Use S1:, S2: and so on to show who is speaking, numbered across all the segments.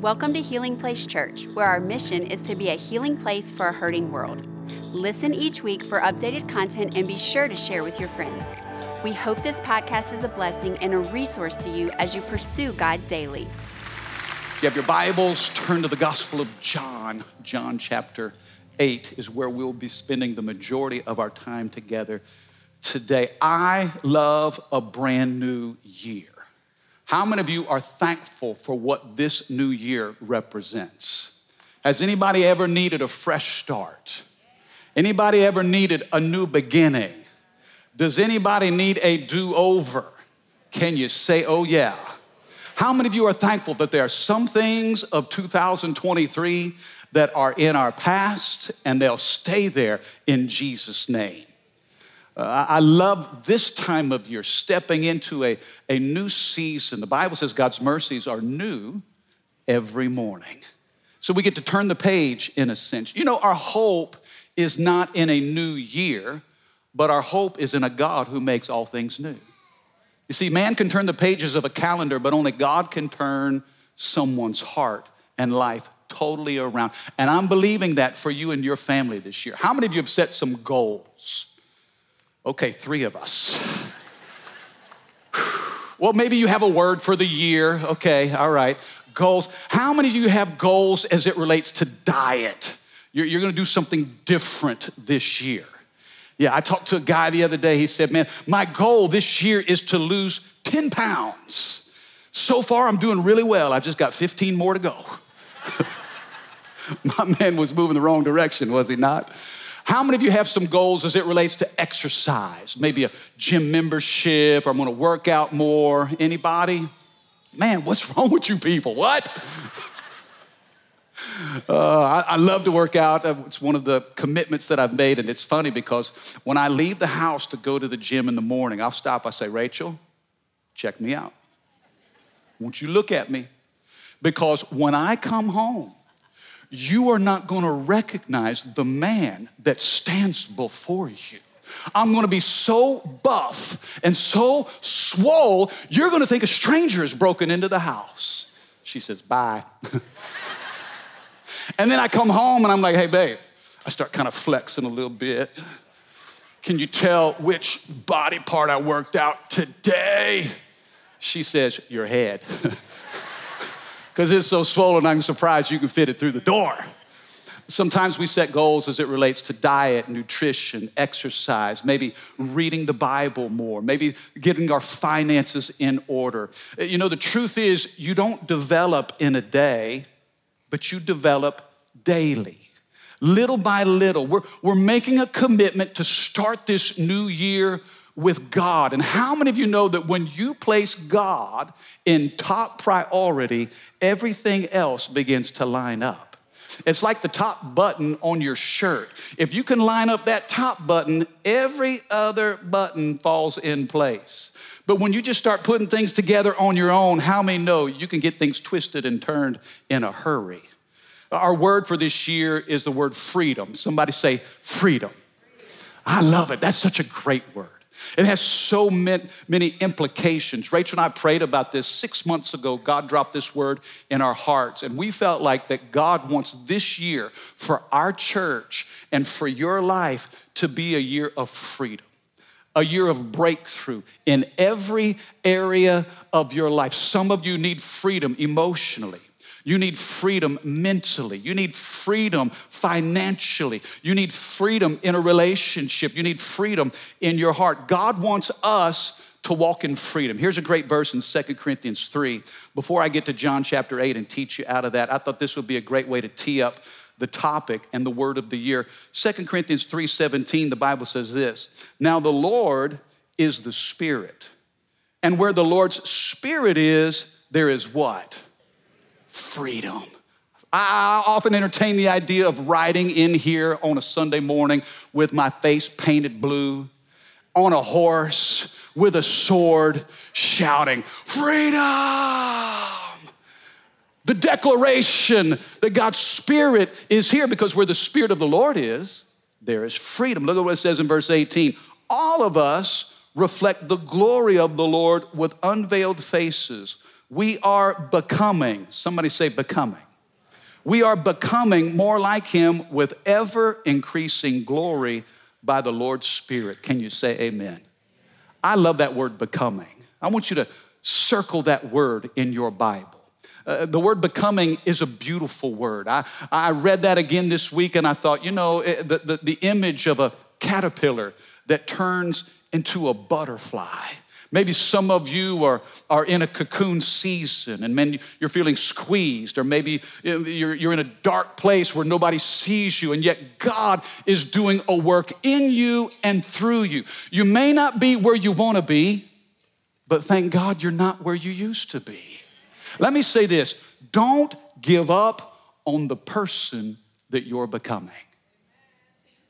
S1: Welcome to Healing Place Church, where our mission is to be a healing place for a hurting world. Listen each week for updated content and be sure to share with your friends. We hope this podcast is a blessing and a resource to you as you pursue God daily.
S2: If you have your Bibles, turn to the Gospel of John. John chapter 8 is where we'll be spending the majority of our time together today. I love a brand new year. How many of you are thankful for what this new year represents? Has anybody ever needed a fresh start? Anybody ever needed a new beginning? Does anybody need a do over? Can you say, oh yeah? How many of you are thankful that there are some things of 2023 that are in our past and they'll stay there in Jesus' name? Uh, I love this time of year, stepping into a, a new season. The Bible says God's mercies are new every morning. So we get to turn the page in a sense. You know, our hope is not in a new year, but our hope is in a God who makes all things new. You see, man can turn the pages of a calendar, but only God can turn someone's heart and life totally around. And I'm believing that for you and your family this year. How many of you have set some goals? Okay, three of us. well, maybe you have a word for the year. Okay, all right. Goals. How many of you have goals as it relates to diet? You're, you're gonna do something different this year. Yeah, I talked to a guy the other day. He said, Man, my goal this year is to lose 10 pounds. So far, I'm doing really well. I just got 15 more to go. my man was moving the wrong direction, was he not? How many of you have some goals as it relates to exercise? Maybe a gym membership, or I'm gonna work out more. Anybody? Man, what's wrong with you people? What? Uh, I, I, love to work out. Uh, it's one of the commitments that I've made. And it's funny because when I leave the house to go to the gym in the morning, I'll stop. I say, Rachel, check me out. Won't you look at me? Because when I come home, you are not going to recognize the man that stands before you. I'm going to be so buff and so swole, you're going to think a stranger has broken into the house. She says, Bye. and then I come home and I'm like, Hey, babe, I start kind of flexing a little bit. Can you tell which body part I worked out today? She says, Your head. because it's so swollen, I'm surprised you can fit it through the door. Sometimes we set goals as it relates to diet, nutrition, exercise, maybe reading the Bible more, maybe getting our finances in order. You know, the truth is, you don't develop in a day, but you develop daily. Little by little, we're, we're making a commitment to start this new year with God. And how many of you know that when you place God in top priority, everything else begins to line up? It's like the top button on your shirt. If you can line up that top button, every other button falls in place. But when you just start putting things together on your own, how many know you can get things twisted and turned in a hurry? Our word for this year is the word freedom. Somebody say freedom. I love it. That's such a great word. It has so many implications. Rachel and I prayed about this six months ago. God dropped this word in our hearts, and we felt like that God wants this year for our church and for your life to be a year of freedom, a year of breakthrough in every area of your life. Some of you need freedom emotionally. You need freedom mentally. You need freedom financially. You need freedom in a relationship. You need freedom in your heart. God wants us to walk in freedom. Here's a great verse in Second Corinthians 3. Before I get to John chapter 8 and teach you out of that, I thought this would be a great way to tee up the topic and the word of the year. Second Corinthians 3:17, the Bible says this. Now the Lord is the Spirit. And where the Lord's Spirit is, there is what? Freedom. I often entertain the idea of riding in here on a Sunday morning with my face painted blue, on a horse with a sword, shouting, Freedom! The declaration that God's Spirit is here because where the Spirit of the Lord is, there is freedom. Look at what it says in verse 18. All of us reflect the glory of the Lord with unveiled faces we are becoming, somebody say becoming. We are becoming more like him with ever increasing glory by the Lord's Spirit. Can you say amen? I love that word becoming. I want you to circle that word in your Bible. Uh, the word becoming is a beautiful word. I, I read that again this week and I thought, you know, eh, the, the, the image of a caterpillar that turns into a butterfly. Maybe some of you are, are in a cocoon season and man, you're feeling squeezed, or maybe you're, you're in a dark place where nobody sees you, and yet God is doing a work in you and through you. You may not be where you want to be, but thank God you're not where you used to be. Let me say this don't give up on the person that you're becoming.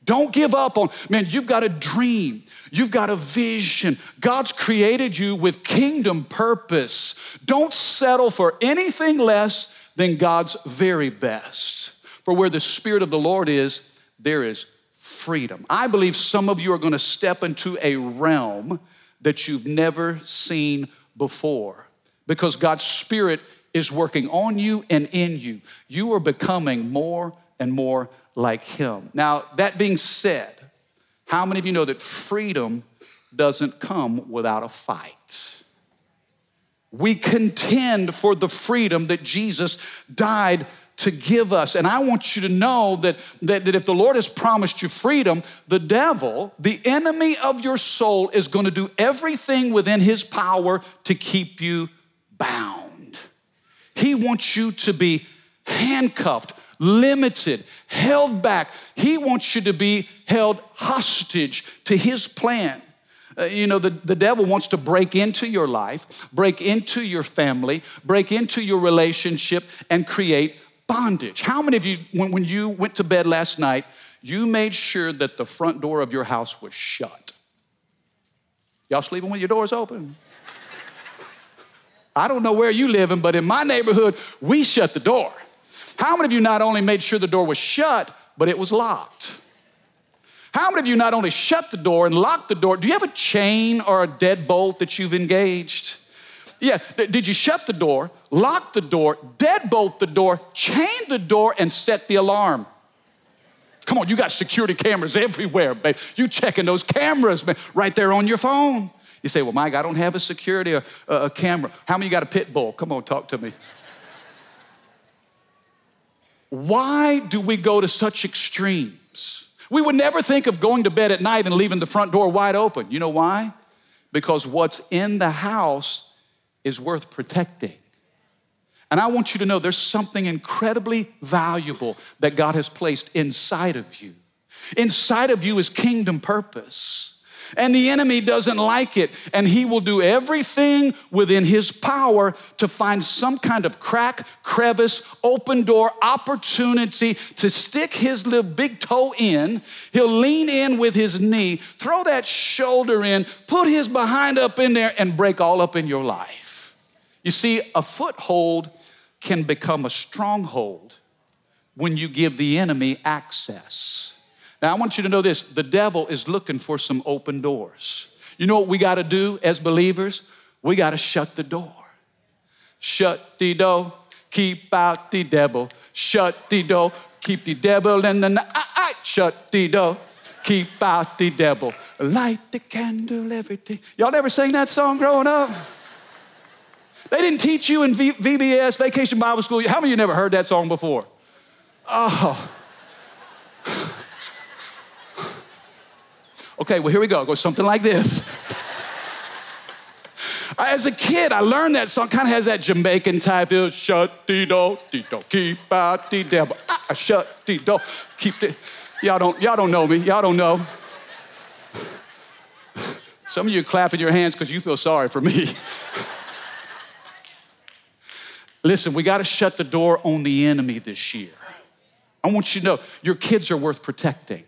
S2: Don't give up on, man, you've got a dream. You've got a vision. God's created you with kingdom purpose. Don't settle for anything less than God's very best. For where the Spirit of the Lord is, there is freedom. I believe some of you are going to step into a realm that you've never seen before because God's Spirit is working on you and in you. You are becoming more and more like Him. Now, that being said, how many of you know that freedom doesn't come without a fight? We contend for the freedom that Jesus died to give us. And I want you to know that, that, that, if the Lord has promised you freedom, the devil, the enemy of your soul, is going to do everything within his power to keep you bound. He wants you to be handcuffed, limited, held back. He wants you to be held hostage to his plan. Uh, you know, the, the devil wants to break into your life, break into your family, break into your relationship, and create bondage. How many of you, when, when you went to bed last night, you made sure that the front door of your house was shut? Y'all sleeping with your doors open? I don't know where you living, but in my neighborhood, we shut the door. How many of you not only made sure the door was shut, but it was locked? How many of you not only shut the door and locked the door, do you have a chain or a deadbolt that you've engaged? Yeah, did you shut the door, lock the door, deadbolt the door, chain the door, and set the alarm? Come on, you got security cameras everywhere, babe. You checking those cameras, man, right there on your phone. You say, well, Mike, I don't have a security or a camera. How many got a pit bull? Come on, talk to me. Why do we go to such extremes? We would never think of going to bed at night and leaving the front door wide open. You know why? Because what's in the house is worth protecting. And I want you to know there's something incredibly valuable that God has placed inside of you. Inside of you is kingdom purpose. And the enemy doesn't like it. And he will do everything within his power to find some kind of crack, crevice, open door, opportunity to stick his little big toe in. He'll lean in with his knee, throw that shoulder in, put his behind up in there, and break all up in your life. You see, a foothold can become a stronghold when you give the enemy access. Now, I want you to know this the devil is looking for some open doors. You know what we got to do as believers? We got to shut the door. Shut the door, keep out the devil. Shut the door, keep the devil in the night. Shut the door, keep out the devil. Light the candle, everything. Y'all never sang that song growing up? They didn't teach you in v- VBS, Vacation Bible School. How many of you never heard that song before? Oh. Okay, well, here we go. It goes something like this. As a kid, I learned that song. Kind of has that Jamaican type. Feel. Shut the door, door, keep out the devil. Ah, shut the door, keep the. Y'all don't, y'all don't know me. Y'all don't know. Some of you clapping your hands because you feel sorry for me. Listen, we got to shut the door on the enemy this year. I want you to know your kids are worth protecting.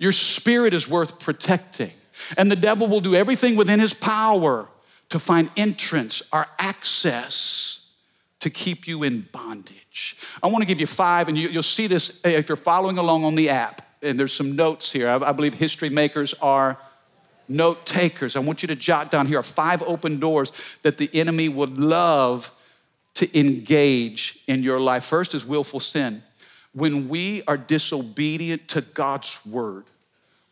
S2: Your spirit is worth protecting. And the devil will do everything within his power to find entrance or access to keep you in bondage. I want to give you five, and you, will see this if you're following along on the app. And there's some notes here. I, I believe history makers are note takers, I want you to jot down here five open doors that the enemy would love to engage in your life. First is willful sin. When we are disobedient to God's word,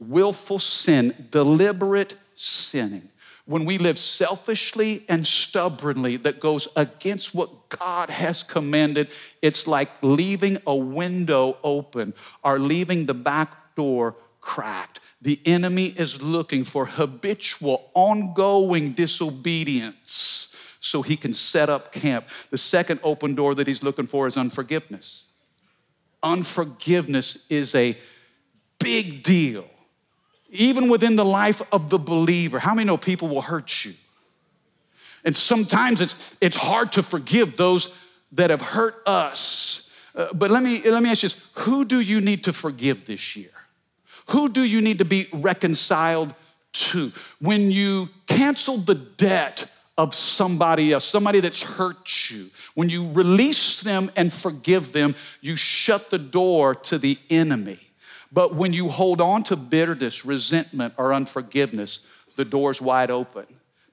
S2: willful sin, deliberate sinning, when we live selfishly and stubbornly that goes against what God has commanded, it's like leaving a window open or leaving the back door cracked. The enemy is looking for habitual, ongoing disobedience so he can set up camp. The second open door that he's looking for is unforgiveness. Unforgiveness is a big deal even within the life of the believer. How many know people will hurt you? And sometimes it's, it's hard to forgive those that have hurt us. Uh, but let me, let me ask you this who do you need to forgive this year? Who do you need to be reconciled to? When you cancel the debt of somebody else, somebody that's hurt you, when you release them and forgive them, you shut the door to the enemy. But when you hold on to bitterness, resentment, or unforgiveness, the door's wide open.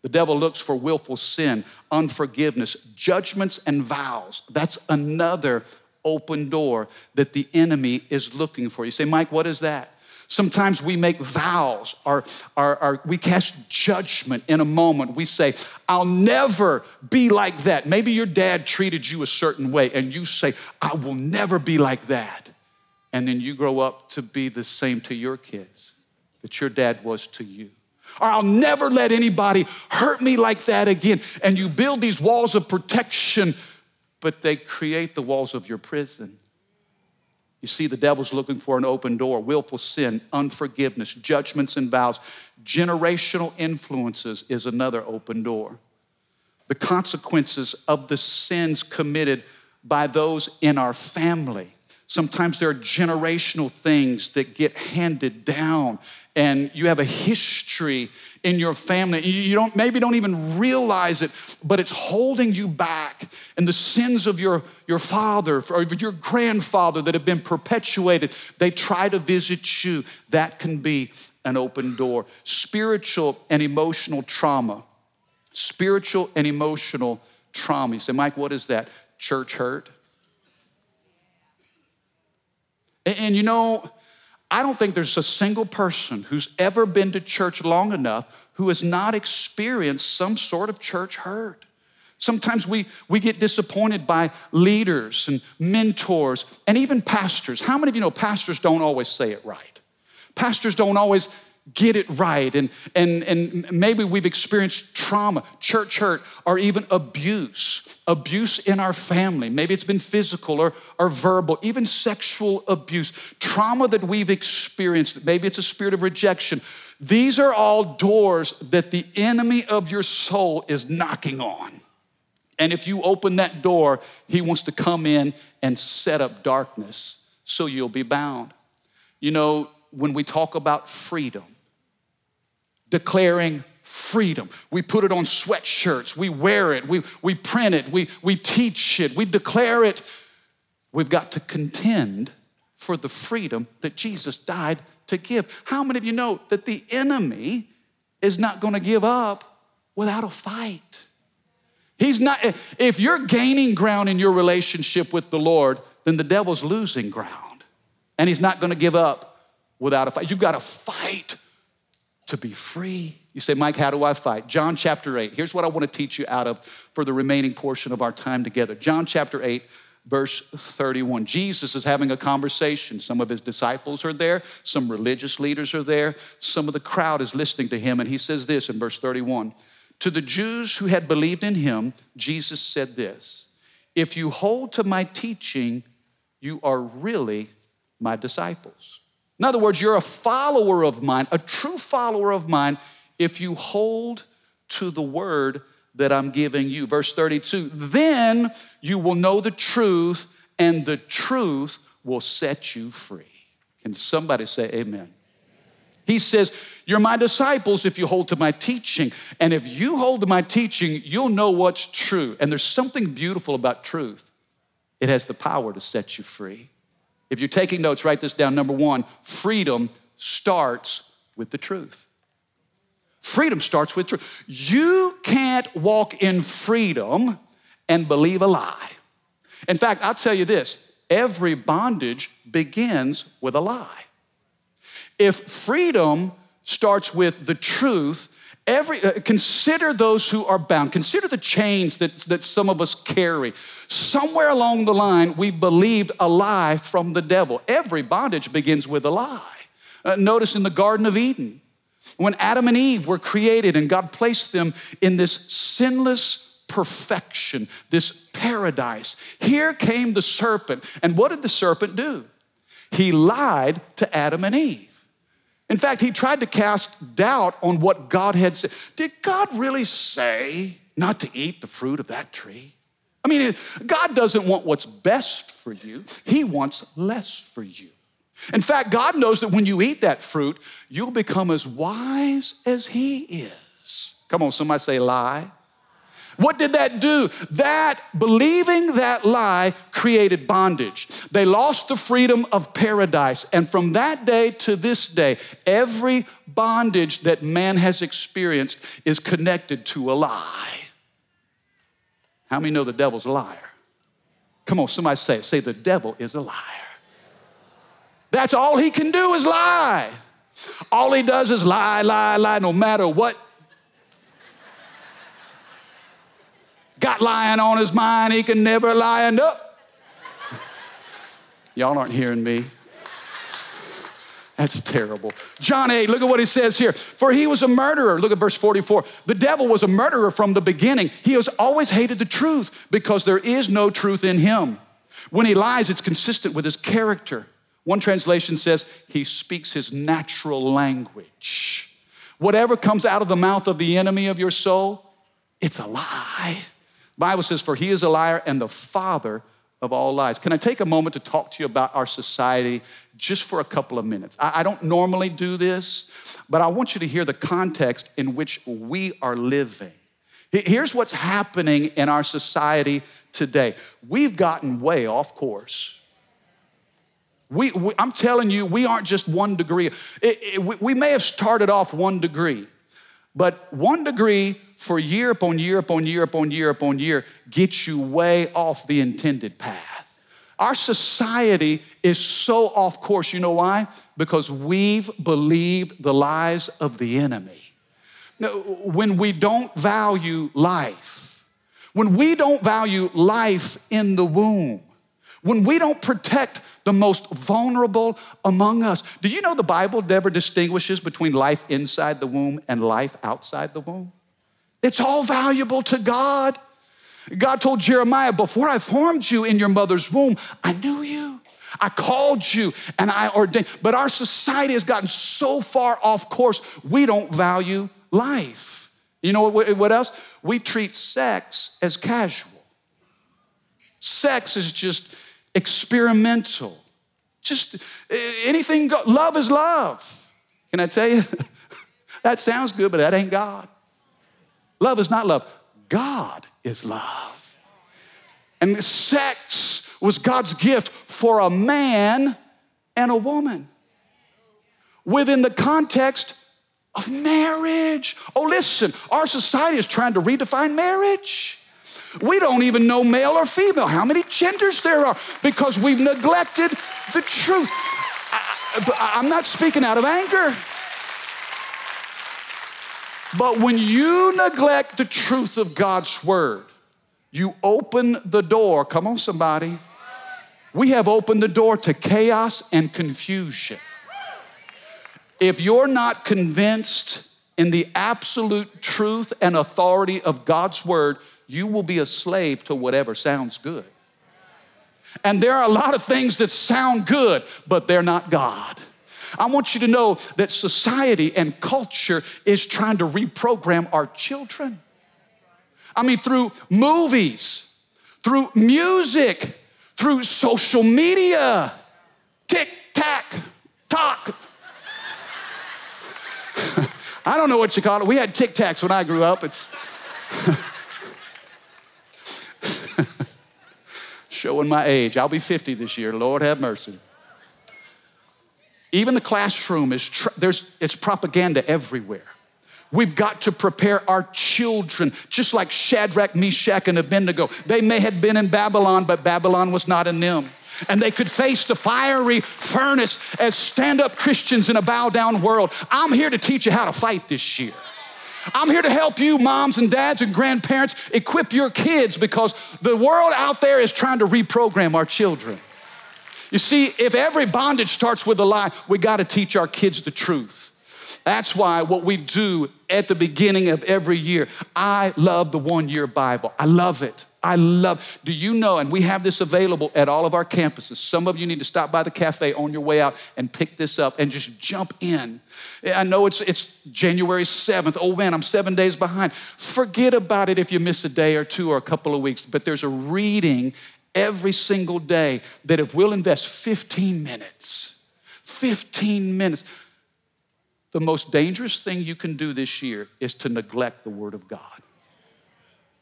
S2: The devil looks for willful sin, unforgiveness, judgments, and vows. That's another open door that the enemy is looking for. You say, Mike, what is that? Sometimes we make vows or, or, or, we cast judgment in a moment. We say, I'll never be like that. Maybe your dad treated you a certain way, and you say, I will never be like that and then you grow up to be the same to your kids that your dad was to you. Or I'll never let anybody hurt me like that again. And you build these walls of protection, but they create the walls of your prison. You see, the devil's looking for an open door, willful sin, unforgiveness, judgments and vows. Generational influences is another open door. The consequences of the sins committed by those in our family Sometimes there are generational things that get handed down, and you have a history in your family. You don't maybe don't even realize it, but it's holding you back. And the sins of your, your father or your grandfather that have been perpetuated, they try to visit you. That can be an open door. Spiritual and emotional trauma. Spiritual and emotional trauma. You say, Mike, what is that? Church hurt And, and you know, I don't think there's a single person who's ever been to church long enough who has not experienced some sort of church hurt. Sometimes we, we get disappointed by leaders and mentors and even pastors. How many of you know pastors don't always say it right? Pastors don't always get it right. And, and, and maybe we've experienced trauma, church hurt, or even abuse, abuse in our family. Maybe it's been physical or, or verbal, even sexual abuse, trauma that we've experienced. Maybe it's a spirit of rejection. These are all doors that the enemy of your soul is knocking on. And if you open that door, he wants to come in and set up darkness so you'll be bound. You know, when we talk about freedom, declaring freedom. We put it on sweatshirts, we wear it, we, we print it, we, we teach it, we declare it. We've got to contend for the freedom that Jesus died to give. How many of you know that the enemy is not going to give up without a fight? He's not, if you're gaining ground in your relationship with the Lord, then the devil's losing ground. And he's not going to give up without a fight. You've got to fight to be free. You say, Mike, how do I fight? John chapter 8. Here's what I want to teach you out of for the remaining portion of our time together. John chapter 8, verse 31. Jesus is having a conversation. Some of his disciples are there, some religious leaders are there, some of the crowd is listening to him. And he says this in verse 31 To the Jews who had believed in him, Jesus said this If you hold to my teaching, you are really my disciples. In other words, you're a follower of mine, a true follower of mine, if you hold to the word that I'm giving you. Verse 32 then you will know the truth, and the truth will set you free. Can somebody say amen? He says, You're my disciples if you hold to my teaching. And if you hold to my teaching, you'll know what's true. And there's something beautiful about truth, it has the power to set you free. If you're taking notes, write this down. Number one, freedom starts with the truth. Freedom starts with truth. You can't walk in freedom and believe a lie. In fact, I'll tell you this every bondage begins with a lie. If freedom starts with the truth, every uh, consider those who are bound. Consider the chains that, that some of us carry. Somewhere along the line we've believed a lie from the devil. Every bondage begins with a lie. Uh, notice in the garden of eden when adam and eve were created and god placed them in this sinless perfection this paradise here came the serpent. And what did the serpent do? He lied to adam and eve in fact, he tried to cast doubt on what God had said. Did God really say not to eat the fruit of that tree? I mean, God doesn't want what's best for you, He wants less for you. In fact, God knows that when you eat that fruit, you'll become as wise as He is. Come on, somebody say lie. What did that do? That believing that lie created bondage. They lost the freedom of paradise. And from that day to this day, every bondage that man has experienced is connected to a lie. How many know the devil's a liar? Come on, somebody say it. Say, the devil is a liar. That's all he can do is lie. All he does is lie, lie, lie, no matter what got lying on his mind, he can never lie enough. Y'all aren't hearing me. That's terrible. John 8, look at what he says here. For he was a murderer. Look at verse 44. The devil was a murderer from the beginning. He has always hated the truth because there is no truth in him. When he lies, it's consistent with his character. One translation says he speaks his natural language. Whatever comes out of the mouth of the enemy of your soul, it's a lie. Bible says, For he is a liar and the father of all lies. Can I take a moment to talk to you about our society just for a couple of minutes? I, don't normally do this, but I want you to hear the context in which we are living. Here's what's happening in our society today we've gotten way off course. We, we, I'm telling you, we aren't just one degree. It, it, we, we may have started off one degree, but one degree for year upon year upon year upon year upon year gets you way off the intended path. Our society is so off course. You know why? Because we've believed the lies of the enemy. When we don't value life, when we don't value life in the womb, when we don't protect the most vulnerable among us. Do you know the Bible never distinguishes between life inside the womb and life outside the womb? It's all valuable to God. God told Jeremiah, Before I formed you in your mother's womb, I knew you. I called you and I ordained. But our society has gotten so far off course, we don't value life. You know what, else? We treat sex as casual. Sex is just experimental. Just eh, anything, love is love. Can I tell you? that sounds good, but that ain't God. Love is not love, God is love. And sex was God's gift for a man and a woman within the context of marriage. Oh, listen, our society is trying to redefine marriage. We don't even know male or female, how many genders there are, because we've neglected the truth. I, am not speaking out of anger. But when you neglect the truth of God's word, you open the door. Come on, somebody. We have opened the door to chaos and confusion. If you're not convinced in the absolute truth and authority of God's word, you will be a slave to whatever sounds good. And there are a lot of things that sound good, but they're not God. I want you to know that society and culture is trying to reprogram our children. I mean, through movies, through music, through social media, tick tack, talk. I don't know what you call it. We had tic tacs when I grew up. It's showing my age. I'll be 50 this year. Lord have mercy. Even the classroom is, there's, it's propaganda everywhere. We've got to prepare our children, just like Shadrach, Meshach, and Abednego. They may have been in Babylon, but Babylon was not in them. And they could face the fiery furnace as stand up Christians in a bow down world. I'm here to teach you how to fight this year. I'm here to help you, moms and dads and grandparents, equip your kids because the world out there is trying to reprogram our children. You see, if every bondage starts with a lie, we got to teach our kids the truth. That's why what we do at the beginning of every year, I love the one year Bible. I love it. I love, do you know, and we have this available at all of our campuses. Some of you need to stop by the cafe on your way out and pick this up and just jump in. I know it's, it's January 7th. Oh man, I'm seven days behind. Forget about it if you miss a day or two or a couple of weeks, but there's a reading every single day that if we'll invest 15 minutes, 15 minutes, the most dangerous thing you can do this year is to neglect the Word of God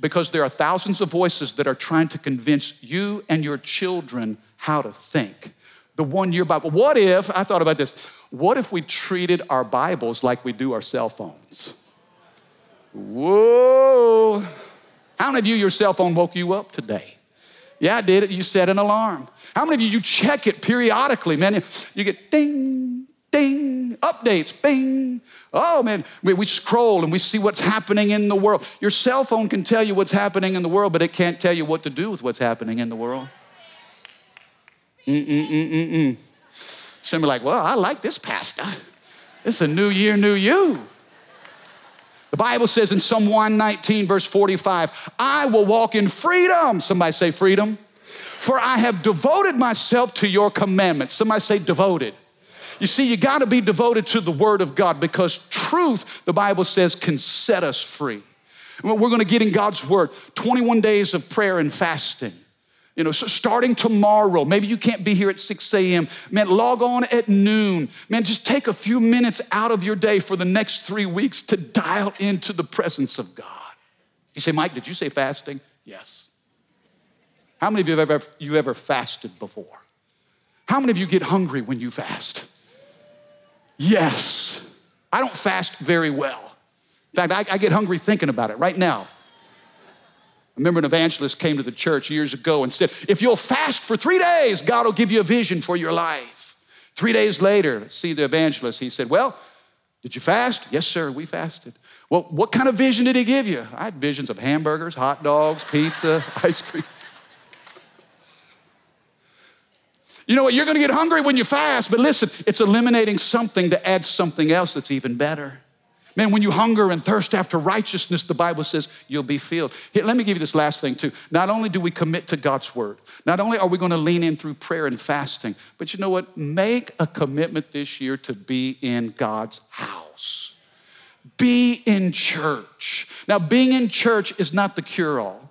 S2: because there are thousands of voices that are trying to convince you and your children how to think. The one year Bible. What if, I thought about this, what if we treated our Bibles like we do our cell phones? Whoa. How many of you, your cell phone woke you up today? Yeah, I did it. You set an alarm. How many of you, you check it periodically, man? You get ding, ding, updates, bing. Oh man, we scroll and we see what's happening in the world. Your cell phone can tell you what's happening in the world, but it can't tell you what to do with what's happening in the world. Mm-mm-mm-mm-mm. Some are like, well, I like this pastor. It's a new year, new you. The Bible says in Psalm 119, verse 45, I will walk in freedom. Somebody say freedom. For I have devoted myself to your commandments. Somebody say devoted. You see, you got to be devoted to the Word of God because truth, the Bible says, can set us free. We're going to get in God's Word 21 days of prayer and fasting. You know, so starting tomorrow, maybe you can't be here at 6 a.m. Man, log on at noon. Man, just take a few minutes out of your day for the next three weeks to dial into the presence of God. You say, Mike, did you say fasting? Yes. How many of you have ever, you ever fasted before? How many of you get hungry when you fast? Yes. I don't fast very well. In fact, I, I get hungry thinking about it right now. I remember an evangelist came to the church years ago and said, If you'll fast for three days, God will give you a vision for your life. Three days later, see the evangelist, he said, Well, did you fast? Yes, sir, we fasted. Well, what kind of vision did he give you? I had visions of hamburgers, hot dogs, pizza, ice cream. You know what? You're going to get hungry when you fast, but listen, it's eliminating something to add something else that's even better. Man, when you hunger and thirst after righteousness, the Bible says you'll be filled. Here, let me give you this last thing too. Not only do we commit to God's word, not only are we going to lean in through prayer and fasting, but you know what? Make a commitment this year to be in God's house. Be in church. Now, being in church is not the cure all,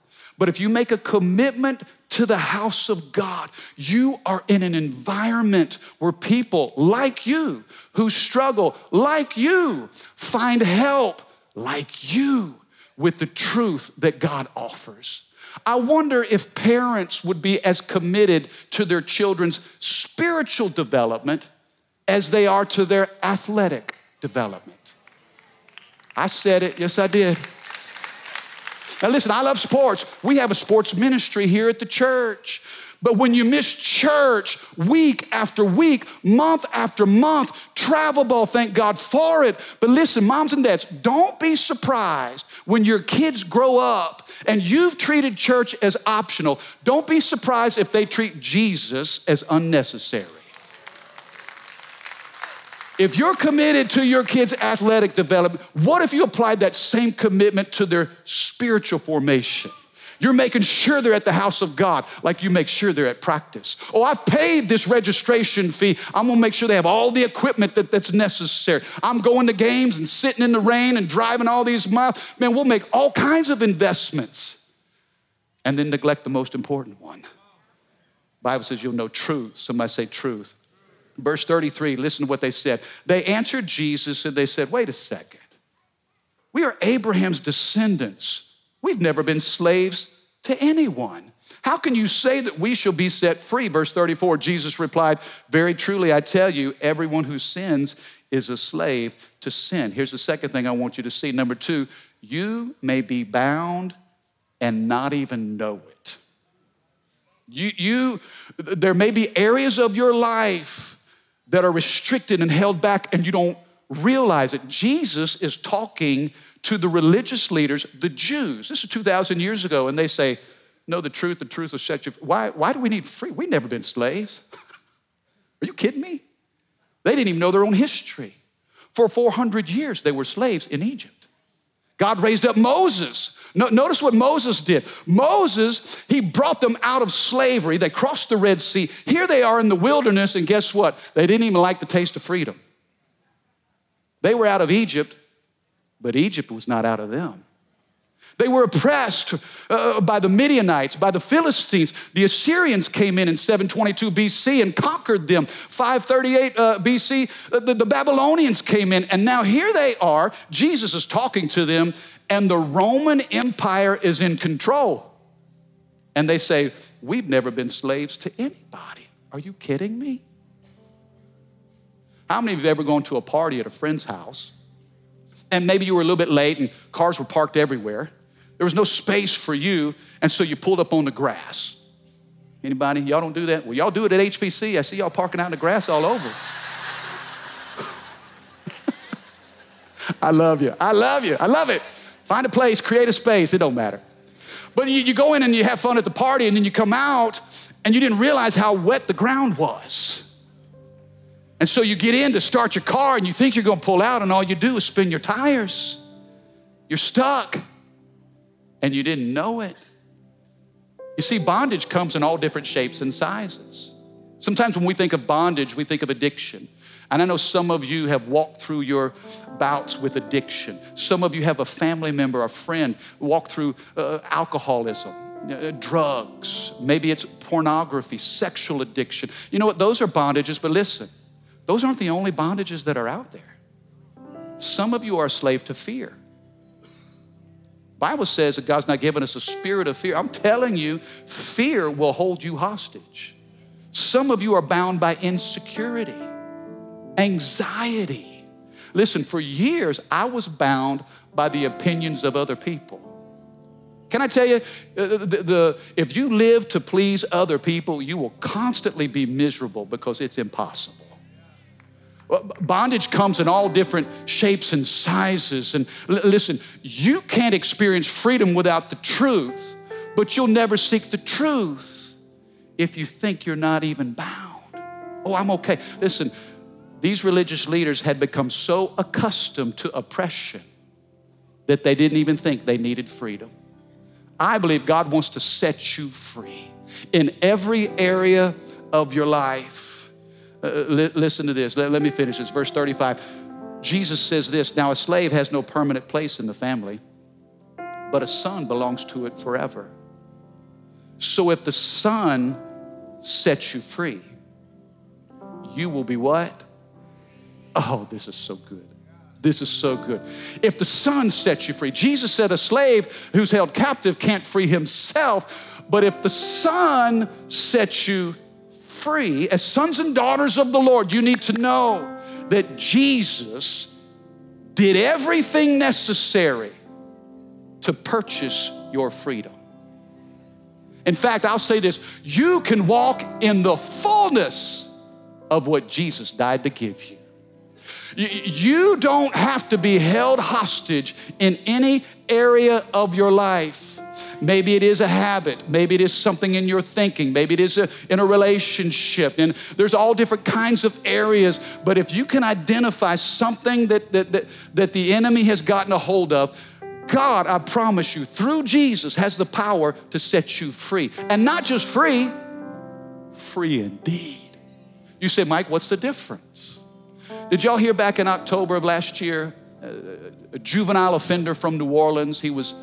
S2: but if you make a commitment to the house of God. You are in an environment where people like you, who struggle like you, find help like you with the truth that God offers. I wonder if parents would be as committed to their children's spiritual development as they are to their athletic development. I said it, yes, I did. Now, listen, I love sports. We have a sports ministry here at the church. But when you miss church week after week, month after month, travel ball, thank God for it. But listen, moms and dads, don't be surprised when your kids grow up and you've treated church as optional. Don't be surprised if they treat Jesus as unnecessary. If you're committed to your kids' athletic development, what if you applied that same commitment to their spiritual formation? You're making sure they're at the house of God like you make sure they're at practice. Oh, I've paid this registration fee. I'm gonna make sure they have all the equipment that, that's necessary. I'm going to games and sitting in the rain and driving all these miles. Man, we'll make all kinds of investments and then neglect the most important one. Bible says you'll know truth. Somebody say truth. Verse 33, listen to what they said. They answered Jesus and they said, Wait a second. We are Abraham's descendants. We've never been slaves to anyone. How can you say that we shall be set free? Verse 34, Jesus replied, Very truly, I tell you, everyone who sins is a slave to sin. Here's the second thing I want you to see. Number two, you may be bound and not even know it. You, you, there may be areas of your life that are restricted and held back, and you don't realize it. Jesus is talking to the religious leaders, the Jews. This is 2,000 years ago, and they say, Know the truth, the truth will set you free. Why, why do we need free? We've never been slaves. Are you kidding me? They didn't even know their own history. For 400 years, they were slaves in Egypt. God raised up Moses. No, notice what Moses did. Moses, he brought them out of slavery. They crossed the Red Sea. Here they are in the wilderness, and guess what? They didn't even like the taste of freedom. They were out of Egypt, but Egypt was not out of them. They were oppressed uh, by the Midianites, by the Philistines. The Assyrians came in in 722 BC and conquered them. 538 uh, BC, uh, the, the Babylonians came in, and now here they are. Jesus is talking to them, and the Roman Empire is in control. And they say, We've never been slaves to anybody. Are you kidding me? How many of you have ever gone to a party at a friend's house? And maybe you were a little bit late and cars were parked everywhere. There was no space for you, and so you pulled up on the grass. Anybody? Y'all don't do that? Well, y'all do it at HPC. I see y'all parking out in the grass all over. I love you. I love you. I love it. Find a place, create a space. It don't matter. But you, you go in and you have fun at the party, and then you come out and you didn't realize how wet the ground was. And so you get in to start your car and you think you're gonna pull out, and all you do is spin your tires. You're stuck and you didn't know it. You see, bondage comes in all different shapes and sizes. Sometimes when we think of bondage, we think of addiction. And I know some of you have walked through your bouts with addiction. Some of you have a family member, a friend, walk through uh, alcoholism, uh, drugs. Maybe it's pornography, sexual addiction. You know what? Those are bondages, but listen, those aren't the only bondages that are out there. Some of you are a slave to fear. Bible says that God's not given us a spirit of fear. I'm telling you, fear will hold you hostage. Some of you are bound by insecurity, anxiety. Listen, for years I was bound by the opinions of other people. Can I tell you, uh, the, the, if you live to please other people, you will constantly be miserable because it's impossible. Bondage comes in all different shapes and sizes. And l- listen, you can't experience freedom without the truth, but you'll never seek the truth if you think you're not even bound. Oh, I'm okay. Listen, these religious leaders had become so accustomed to oppression that they didn't even think they needed freedom. I believe God wants to set you free in every area of your life. Uh, li- listen to this. Let, let me finish this. Verse 35. Jesus says this Now, a slave has no permanent place in the family, but a son belongs to it forever. So if the son sets you free, you will be what? Oh, this is so good. This is so good. If the son sets you free, Jesus said a slave who's held captive can't free himself, but if the son sets you free, as sons and daughters of the Lord, you need to know that Jesus did everything necessary to purchase your freedom. In fact, I'll say this you can walk in the fullness of what Jesus died to give you. You don't have to be held hostage in any area of your life. Maybe it is a habit. Maybe it is something in your thinking. Maybe it is a, in a relationship. And there's all different kinds of areas. But if you can identify something that, that, that, that the enemy has gotten a hold of, God, I promise you, through Jesus, has the power to set you free. And not just free, free indeed. You say, Mike, what's the difference? Did y'all hear back in October of last year? Uh, a juvenile offender from New Orleans. He was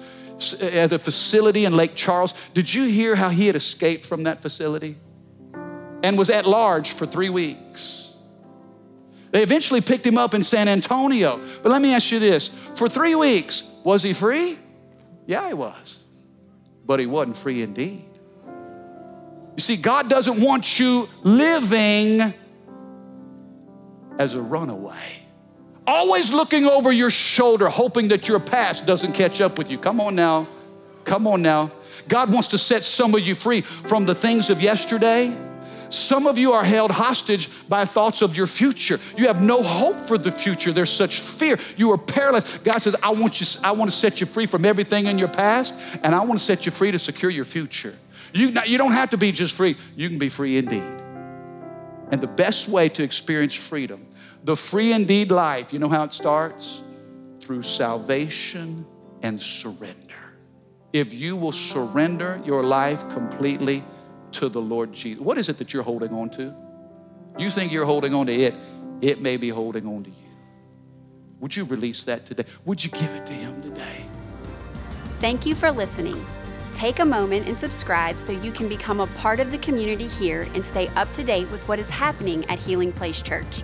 S2: at a facility in Lake Charles. Did you hear how he had escaped from that facility and was at large for three weeks? They eventually picked him up in San Antonio. But let me ask you this for three weeks, was he free? Yeah, he was. But he wasn't free indeed. You see, God doesn't want you living as a runaway. always looking over your shoulder, hoping that your past doesn't catch up with you. Come on now. Come on now. God wants to set some of you free from the things of yesterday. Some of you are held hostage by thoughts of your future. You have no hope for the future. There's such fear. You are paralyzed. God says, I want you, I want to set you free from everything in your past, and I want to set you free to secure your future. You, you don't have to be just free, you can be free indeed. And the best way to experience freedom, the free indeed life, you know how it starts? Through salvation and surrender if you will surrender your life completely to the Lord Jesus. What is it that you're holding on to? You think you're holding on to it, it may be holding on to you. Would you release that today? Would you give it to Him today?
S1: Thank you for listening. Take a moment and subscribe so you can become a part of the community here and stay up to date with what is happening at Healing Place Church.